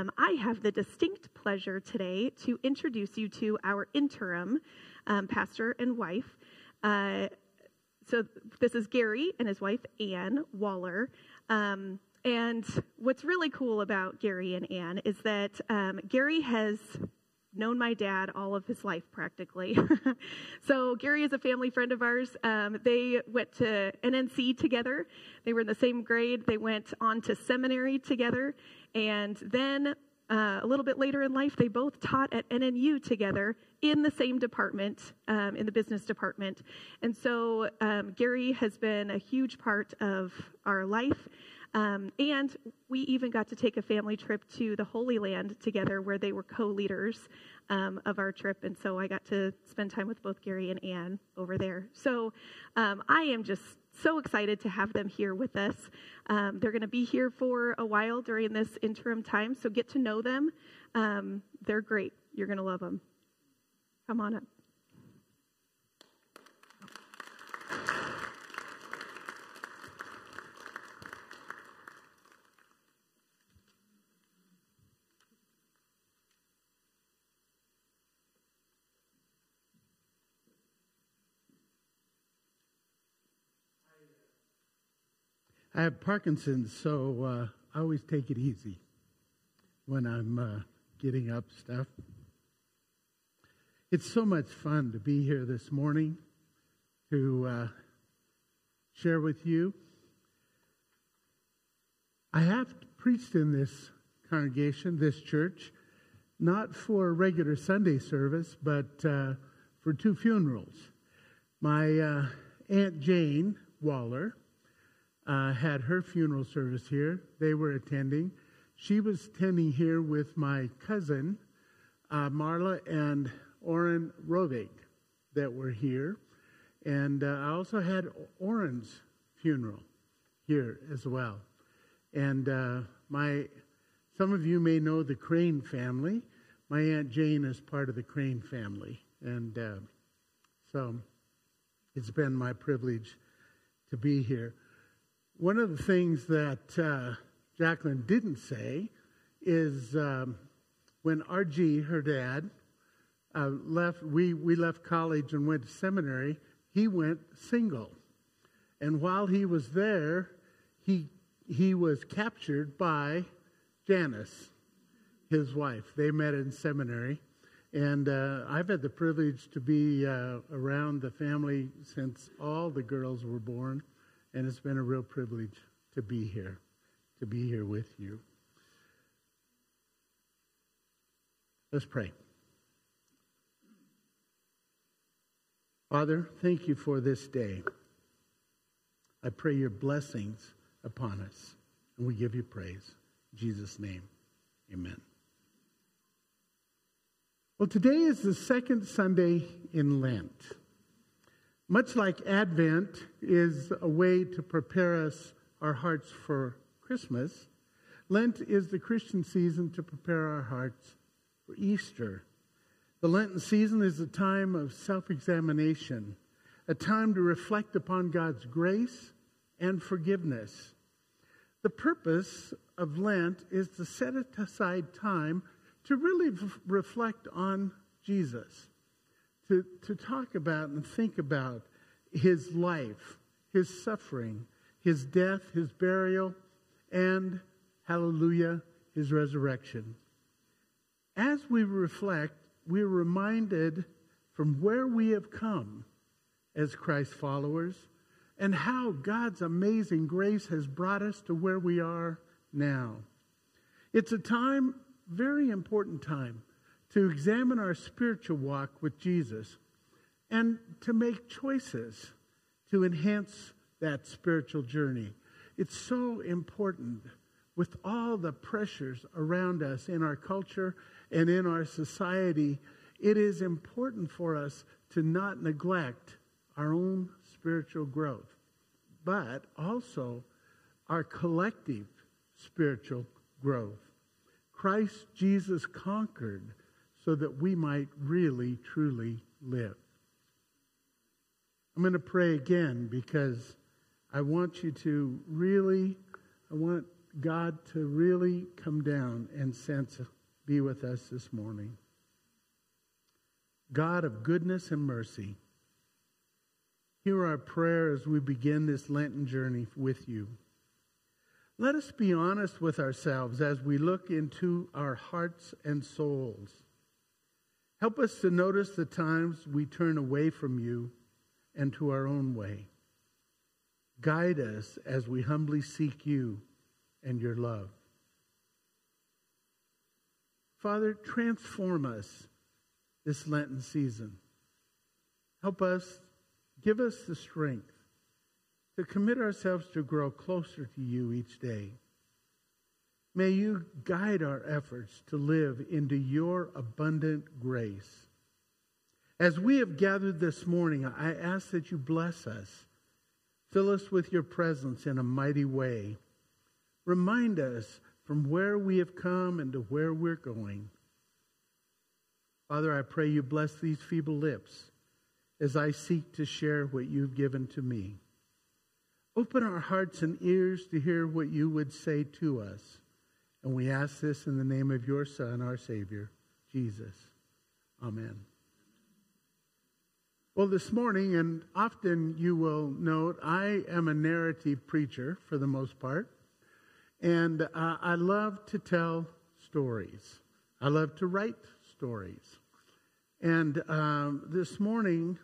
Um, I have the distinct pleasure today to introduce you to our interim um, pastor and wife. Uh, so, this is Gary and his wife, Ann Waller. Um, and what's really cool about Gary and Ann is that um, Gary has known my dad all of his life practically. so Gary is a family friend of ours. Um, they went to NNC together. They were in the same grade. They went on to seminary together, and then uh, a little bit later in life, they both taught at NNU together in the same department, um, in the business department. And so um, Gary has been a huge part of our life. Um, and we even got to take a family trip to the Holy Land together where they were co leaders um, of our trip. And so I got to spend time with both Gary and Anne over there. So um, I am just so excited to have them here with us. Um, they're going to be here for a while during this interim time, so get to know them. Um, they're great. You're going to love them. Come on up. I have Parkinson's, so uh, I always take it easy when I'm uh, getting up stuff. It's so much fun to be here this morning to uh, share with you. I have preached in this congregation, this church, not for regular Sunday service, but uh, for two funerals. My uh, Aunt Jane Waller, uh, had her funeral service here. They were attending. She was attending here with my cousin, uh, Marla and Orrin Rovig, that were here. And uh, I also had Orrin's funeral here as well. And uh, my, some of you may know the Crane family. My Aunt Jane is part of the Crane family. And uh, so it's been my privilege to be here. One of the things that uh, Jacqueline didn't say is um, when RG, her dad, uh, left, we, we left college and went to seminary, he went single. And while he was there, he, he was captured by Janice, his wife. They met in seminary. And uh, I've had the privilege to be uh, around the family since all the girls were born and it's been a real privilege to be here, to be here with you. Let's pray. Father, thank you for this day. I pray your blessings upon us, and we give you praise. In Jesus' name, amen. Well, today is the second Sunday in Lent. Much like Advent is a way to prepare us, our hearts for Christmas, Lent is the Christian season to prepare our hearts for Easter. The Lenten season is a time of self examination, a time to reflect upon God's grace and forgiveness. The purpose of Lent is to set aside time to really reflect on Jesus to, to talk about and think about his life, his suffering, his death, his burial, and, hallelujah, his resurrection. As we reflect, we're reminded from where we have come as Christ followers and how God's amazing grace has brought us to where we are now. It's a time, very important time, to examine our spiritual walk with Jesus and to make choices to enhance that spiritual journey. It's so important with all the pressures around us in our culture and in our society. It is important for us to not neglect our own spiritual growth, but also our collective spiritual growth. Christ Jesus conquered so that we might really, truly live. I'm going to pray again because I want you to really, I want God to really come down and sense, be with us this morning. God of goodness and mercy, hear our prayer as we begin this Lenten journey with you. Let us be honest with ourselves as we look into our hearts and souls. Help us to notice the times we turn away from you and to our own way. Guide us as we humbly seek you and your love. Father, transform us this Lenten season. Help us, give us the strength to commit ourselves to grow closer to you each day. May you guide our efforts to live into your abundant grace. As we have gathered this morning, I ask that you bless us. Fill us with your presence in a mighty way. Remind us from where we have come and to where we're going. Father, I pray you bless these feeble lips as I seek to share what you've given to me. Open our hearts and ears to hear what you would say to us. And we ask this in the name of your Son, our Savior, Jesus. Amen. Well, this morning, and often you will note, I am a narrative preacher for the most part. And uh, I love to tell stories. I love to write stories. And um, this morning,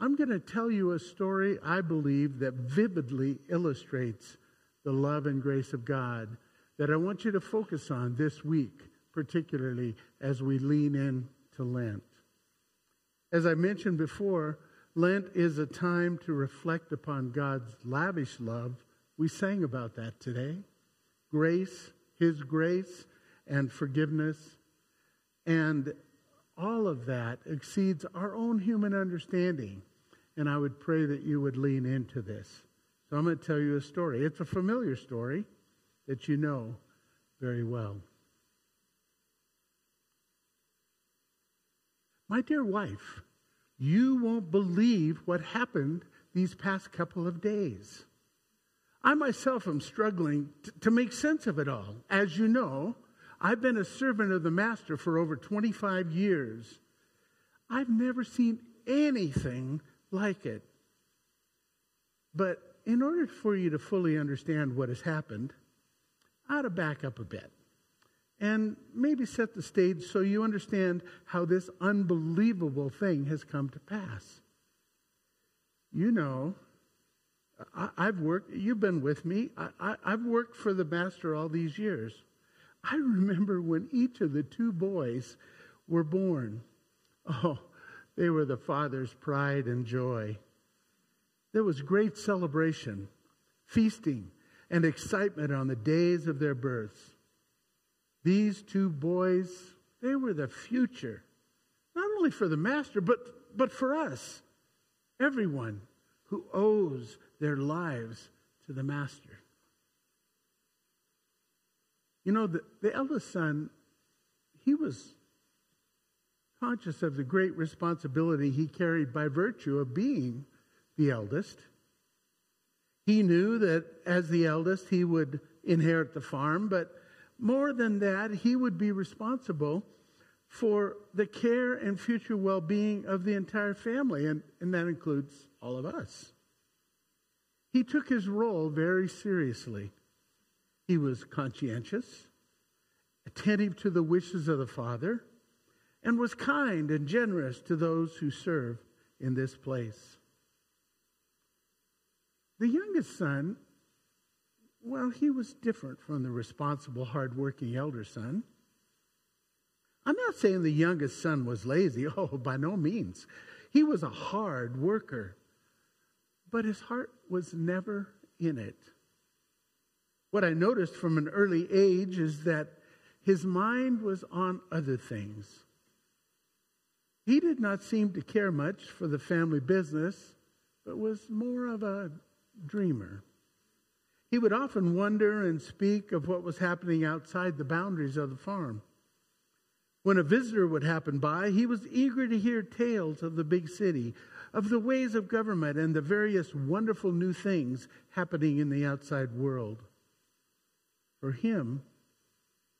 I'm going to tell you a story I believe that vividly illustrates the love and grace of God that I want you to focus on this week, particularly as we lean in to Lent. As I mentioned before, Lent is a time to reflect upon God's lavish love. We sang about that today grace, His grace, and forgiveness. And all of that exceeds our own human understanding. And I would pray that you would lean into this. So I'm going to tell you a story. It's a familiar story that you know very well. My dear wife, you won't believe what happened these past couple of days. I myself am struggling t- to make sense of it all. As you know, I've been a servant of the Master for over 25 years. I've never seen anything like it. But in order for you to fully understand what has happened, I ought to back up a bit and maybe set the stage so you understand how this unbelievable thing has come to pass. You know, I, have worked, you've been with me, I, have worked for the master all these years. I remember when each of the two boys were born. Oh, they were the father's pride and joy. There was great celebration, feasting, and excitement on the days of their births. These two boys, they were the future, not only for the master, but, but for us, everyone who owes their lives to the master. You know, the, the eldest son, he was conscious of the great responsibility he carried by virtue of being the eldest. He knew that as the eldest, he would inherit the farm, but more than that, he would be responsible for the care and future well being of the entire family, and, and that includes all of us. He took his role very seriously. He was conscientious, attentive to the wishes of the Father, and was kind and generous to those who serve in this place. The youngest son, well, he was different from the responsible, hardworking elder son. I'm not saying the youngest son was lazy. Oh, by no means. He was a hard worker, but his heart was never in it. What I noticed from an early age is that his mind was on other things. He did not seem to care much for the family business, but was more of a dreamer. He would often wonder and speak of what was happening outside the boundaries of the farm. When a visitor would happen by, he was eager to hear tales of the big city, of the ways of government, and the various wonderful new things happening in the outside world. For him,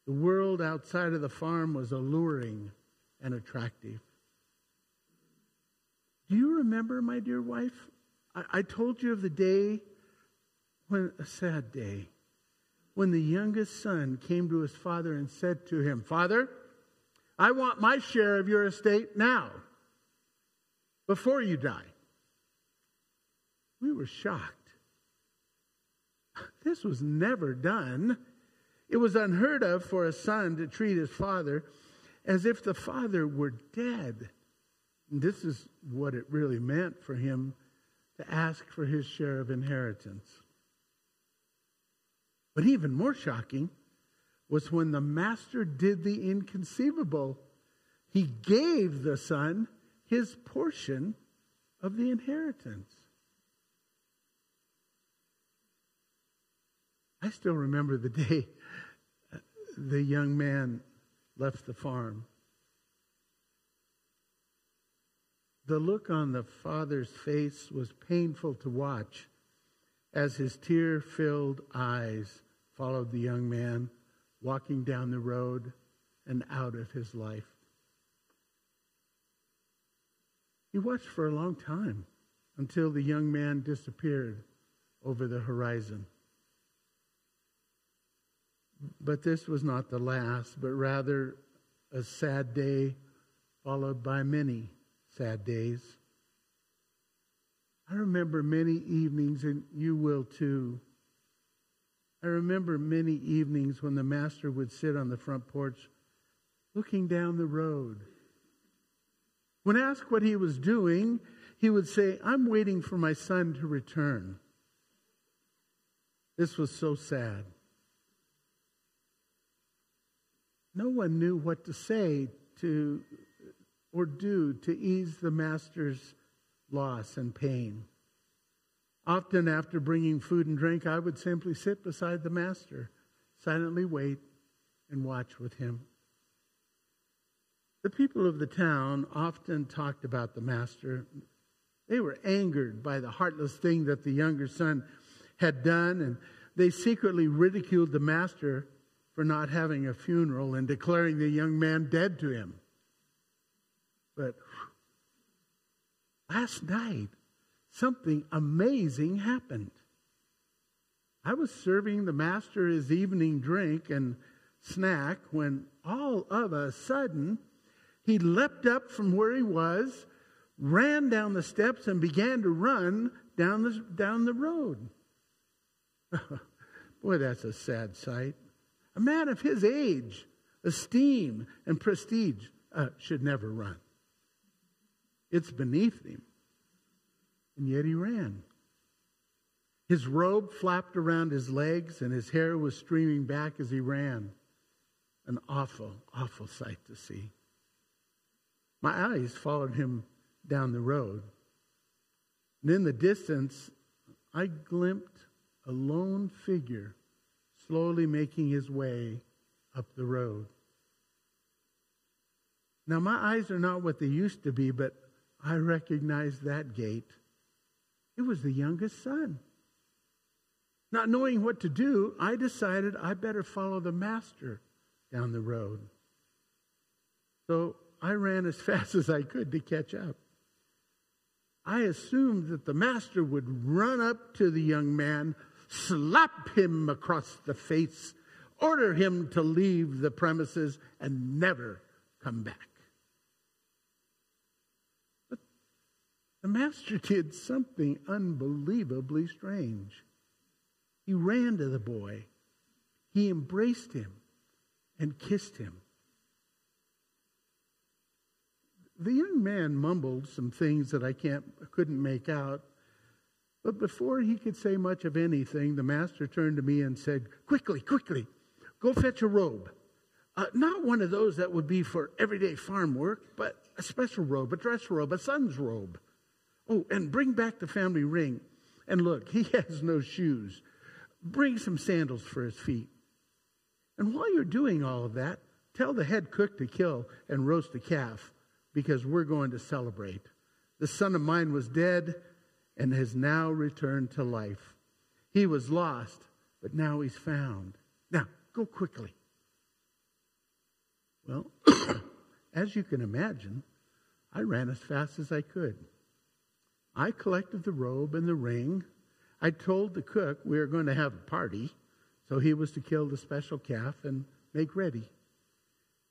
the world outside of the farm was alluring and attractive. Do you remember, my dear wife? I, I told you of the day when, a sad day, when the youngest son came to his father and said to him, Father, I want my share of your estate now, before you die. We were shocked. This was never done. It was unheard of for a son to treat his father as if the father were dead. And this is what it really meant for him to ask for his share of inheritance. But even more shocking was when the master did the inconceivable. He gave the son his portion of the inheritance. I still remember the day the young man left the farm. The look on the father's face was painful to watch as his tear filled eyes followed the young man walking down the road and out of his life. He watched for a long time until the young man disappeared over the horizon. But this was not the last, but rather a sad day followed by many sad days. I remember many evenings, and you will too. I remember many evenings when the master would sit on the front porch looking down the road. When asked what he was doing, he would say, I'm waiting for my son to return. This was so sad. No one knew what to say to or do to ease the master's loss and pain. Often, after bringing food and drink, I would simply sit beside the master, silently wait, and watch with him. The people of the town often talked about the master. They were angered by the heartless thing that the younger son had done, and they secretly ridiculed the master for not having a funeral and declaring the young man dead to him. But last night, something amazing happened. I was serving the master his evening drink and snack when all of a sudden he leapt up from where he was, ran down the steps, and began to run down the, down the road. Boy, that's a sad sight. A man of his age, esteem, and prestige uh, should never run. It's beneath him. And yet he ran. His robe flapped around his legs, and his hair was streaming back as he ran. An awful, awful sight to see. My eyes followed him down the road. And in the distance, I glimpsed a lone figure slowly making his way up the road. Now, my eyes are not what they used to be, but I recognize that gait. It was the youngest son. Not knowing what to do, I decided I better follow the master down the road. So I ran as fast as I could to catch up. I assumed that the master would run up to the young man, slap him across the face, order him to leave the premises, and never come back. The master did something unbelievably strange. He ran to the boy, he embraced him, and kissed him. The young man mumbled some things that I can't, couldn't make out, but before he could say much of anything, the master turned to me and said, Quickly, quickly, go fetch a robe. Uh, not one of those that would be for everyday farm work, but a special robe, a dress robe, a son's robe. Oh, and bring back the family ring. And look, he has no shoes. Bring some sandals for his feet. And while you're doing all of that, tell the head cook to kill and roast a calf because we're going to celebrate. The son of mine was dead and has now returned to life. He was lost, but now he's found. Now, go quickly. Well, as you can imagine, I ran as fast as I could. I collected the robe and the ring. I told the cook we were going to have a party, so he was to kill the special calf and make ready.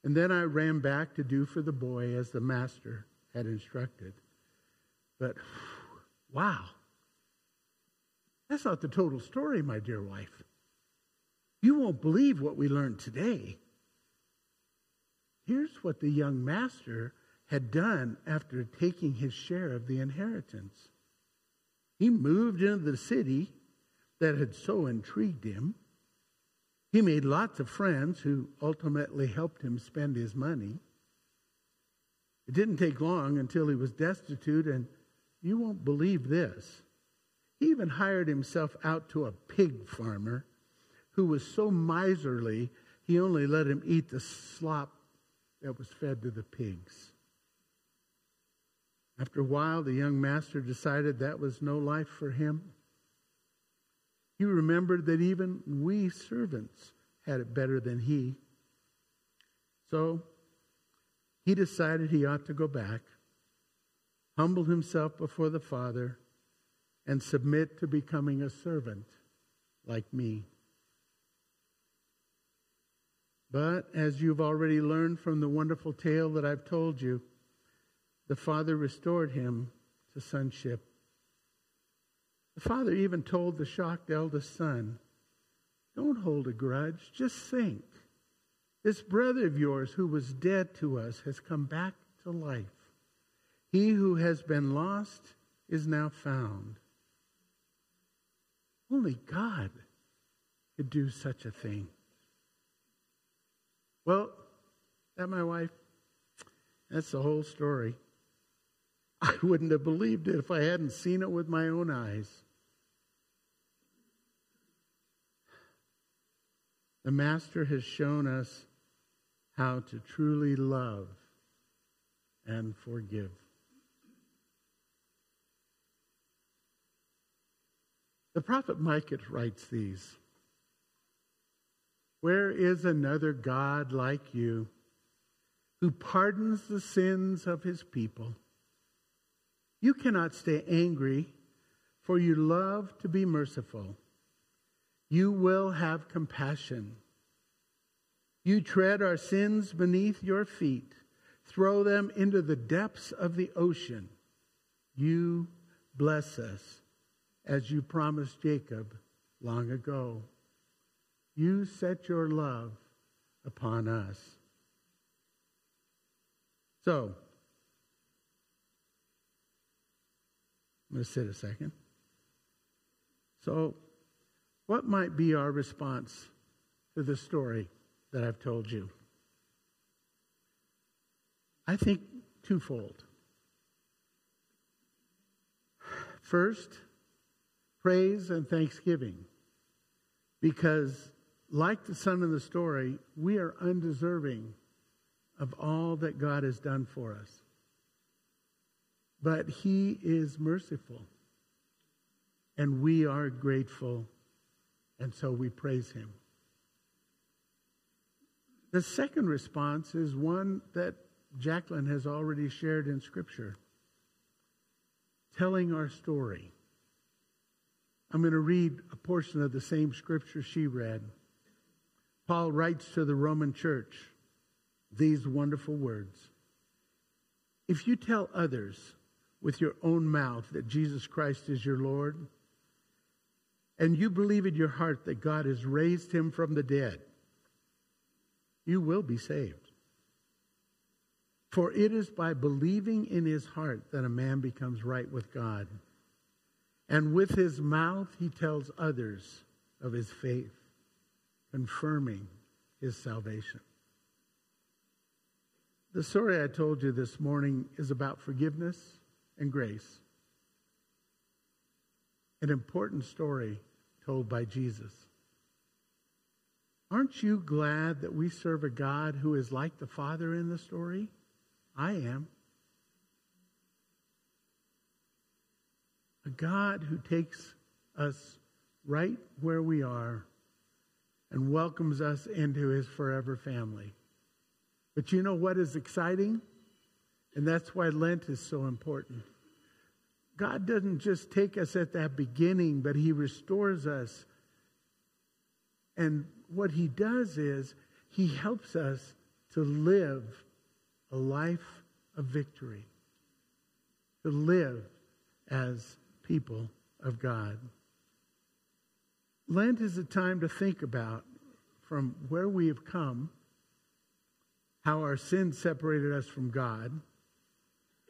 And then I ran back to do for the boy as the master had instructed. But wow, that's not the total story, my dear wife. You won't believe what we learned today. Here's what the young master had done after taking his share of the inheritance. He moved into the city that had so intrigued him. He made lots of friends who ultimately helped him spend his money. It didn't take long until he was destitute, and you won't believe this. He even hired himself out to a pig farmer who was so miserly he only let him eat the slop that was fed to the pigs. After a while, the young master decided that was no life for him. He remembered that even we servants had it better than he. So he decided he ought to go back, humble himself before the Father, and submit to becoming a servant like me. But as you've already learned from the wonderful tale that I've told you, the father restored him to sonship. The father even told the shocked eldest son, Don't hold a grudge, just think. This brother of yours who was dead to us has come back to life. He who has been lost is now found. Only God could do such a thing. Well, that my wife? That's the whole story. I wouldn't have believed it if I hadn't seen it with my own eyes. The Master has shown us how to truly love and forgive. The prophet Micah writes these Where is another God like you who pardons the sins of his people? You cannot stay angry, for you love to be merciful. You will have compassion. You tread our sins beneath your feet, throw them into the depths of the ocean. You bless us as you promised Jacob long ago. You set your love upon us. So, I'm going to sit a second. So, what might be our response to the story that I've told you? I think twofold. First, praise and thanksgiving. Because, like the son in the story, we are undeserving of all that God has done for us but he is merciful. And we are grateful, and so we praise him. The second response is one that Jacqueline has already shared in Scripture telling our story. I'm going to read a portion of the same Scripture she read. Paul writes to the Roman church these wonderful words If you tell others, with your own mouth that Jesus Christ is your Lord, and you believe in your heart that God has raised him from the dead, you will be saved. For it is by believing in his heart that a man becomes right with God. And with his mouth he tells others of his faith, confirming his salvation. The story I told you this morning is about forgiveness and grace. An important story told by Jesus. Aren't you glad that we serve a God who is like the Father in the story? I am. A God who takes us right where we are and welcomes us into his forever family. But you know what is exciting? And that's why Lent is so important. God doesn't just take us at that beginning, but he restores us. And what he does is he helps us to live a life of victory, to live as people of God. Lent is a time to think about from where we have come, how our sins separated us from God.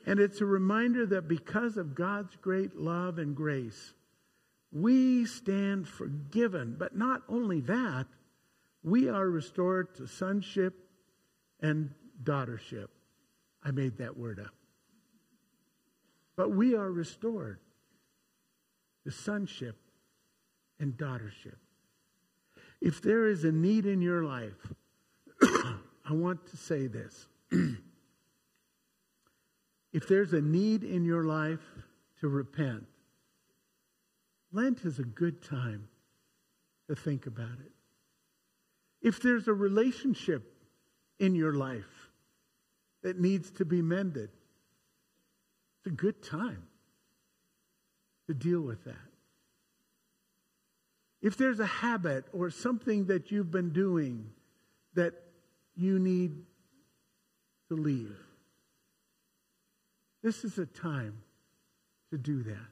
And it's a reminder that because of God's great love and grace, we stand forgiven. But not only that, we are restored to sonship and daughtership. I made that word up. But we are restored to sonship and daughtership. If there is a need in your life, I want to say this. if there's a need in your life to repent, Lent is a good time to think about it. If there's a relationship in your life that needs to be mended, it's a good time to deal with that. If there's a habit or something that you've been doing that you need to leave, this is a time to do that.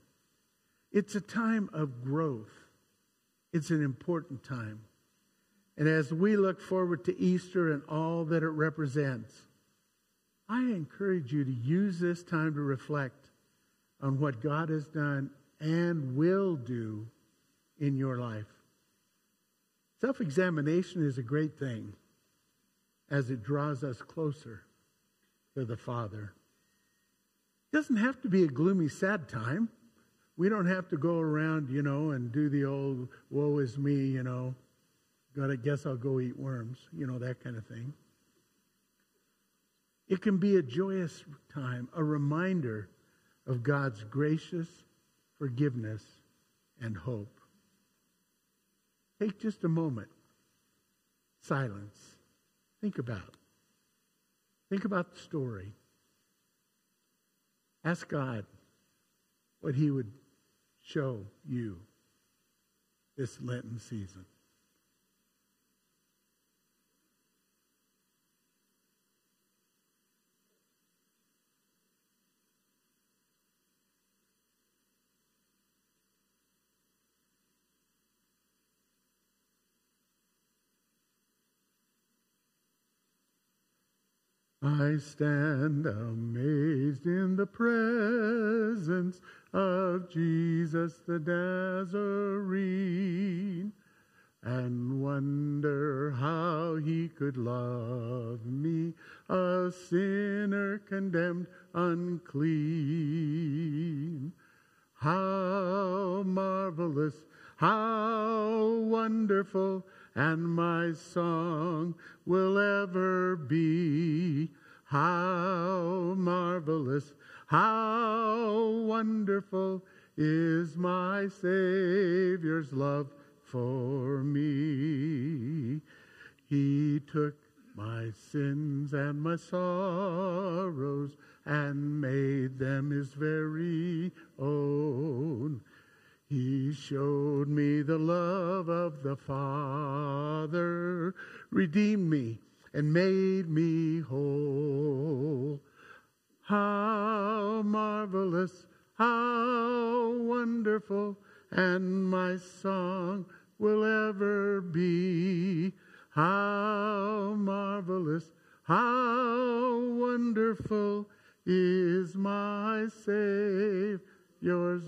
It's a time of growth. It's an important time. And as we look forward to Easter and all that it represents, I encourage you to use this time to reflect on what God has done and will do in your life. Self examination is a great thing as it draws us closer to the Father. It doesn't have to be a gloomy, sad time. We don't have to go around, you know, and do the old woe is me, you know, gotta guess I'll go eat worms, you know, that kind of thing. It can be a joyous time, a reminder of God's gracious forgiveness and hope. Take just a moment. Silence. Think about. Think about the story. Ask God what He would show you this Lenten season. I stand amazed in the presence of Jesus the Nazarene and wonder how he could love me, a sinner condemned unclean. How marvelous, how wonderful and my song will ever be. How marvelous, how wonderful is my Savior's love for me. He took my sins and my sorrows and made them his very own. He showed me the love of the Father, redeemed me, and made me whole. How marvelous, how wonderful, and my song will ever be. How marvelous, how wonderful is my Savior's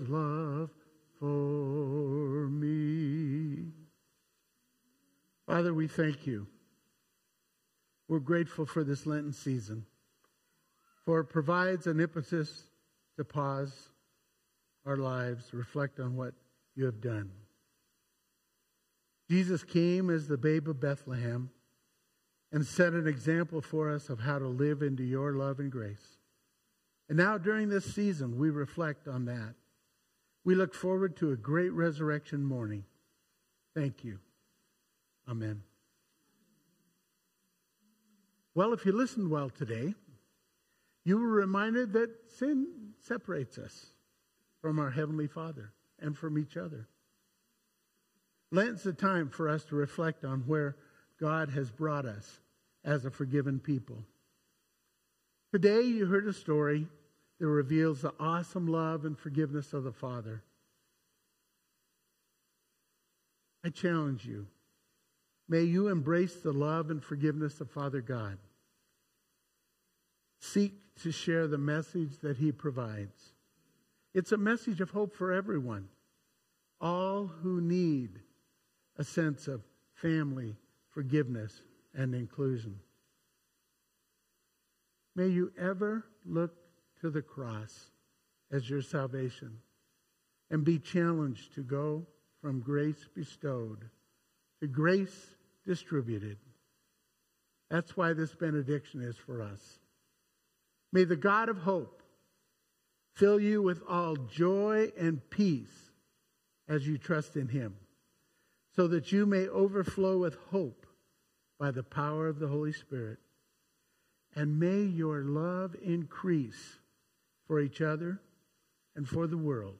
love for me. Father, we thank you. We're grateful for this Lenten season, for it provides an impetus to pause our lives, reflect on what you have done. Jesus came as the babe of Bethlehem and set an example for us of how to live into your love and grace. And now, during this season, we reflect on that. We look forward to a great resurrection morning. Thank you. Amen. Well, if you listened well today, you were reminded that sin separates us from our Heavenly Father and from each other. Lent's a time for us to reflect on where God has brought us as a forgiven people. Today, you heard a story that reveals the awesome love and forgiveness of the Father. I challenge you. May you embrace the love and forgiveness of Father God. Seek to share the message that He provides. It's a message of hope for everyone, all who need a sense of family, forgiveness, and inclusion. May you ever look to the cross as your salvation and be challenged to go from grace bestowed to grace distributed. That's why this benediction is for us. May the God of hope fill you with all joy and peace as you trust in him, so that you may overflow with hope by the power of the Holy Spirit. And may your love increase for each other and for the world,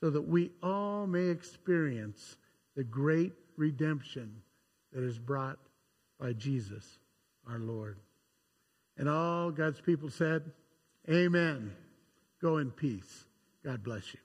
so that we all may experience the great redemption that is brought by Jesus our Lord. And all God's people said, Amen. Go in peace. God bless you.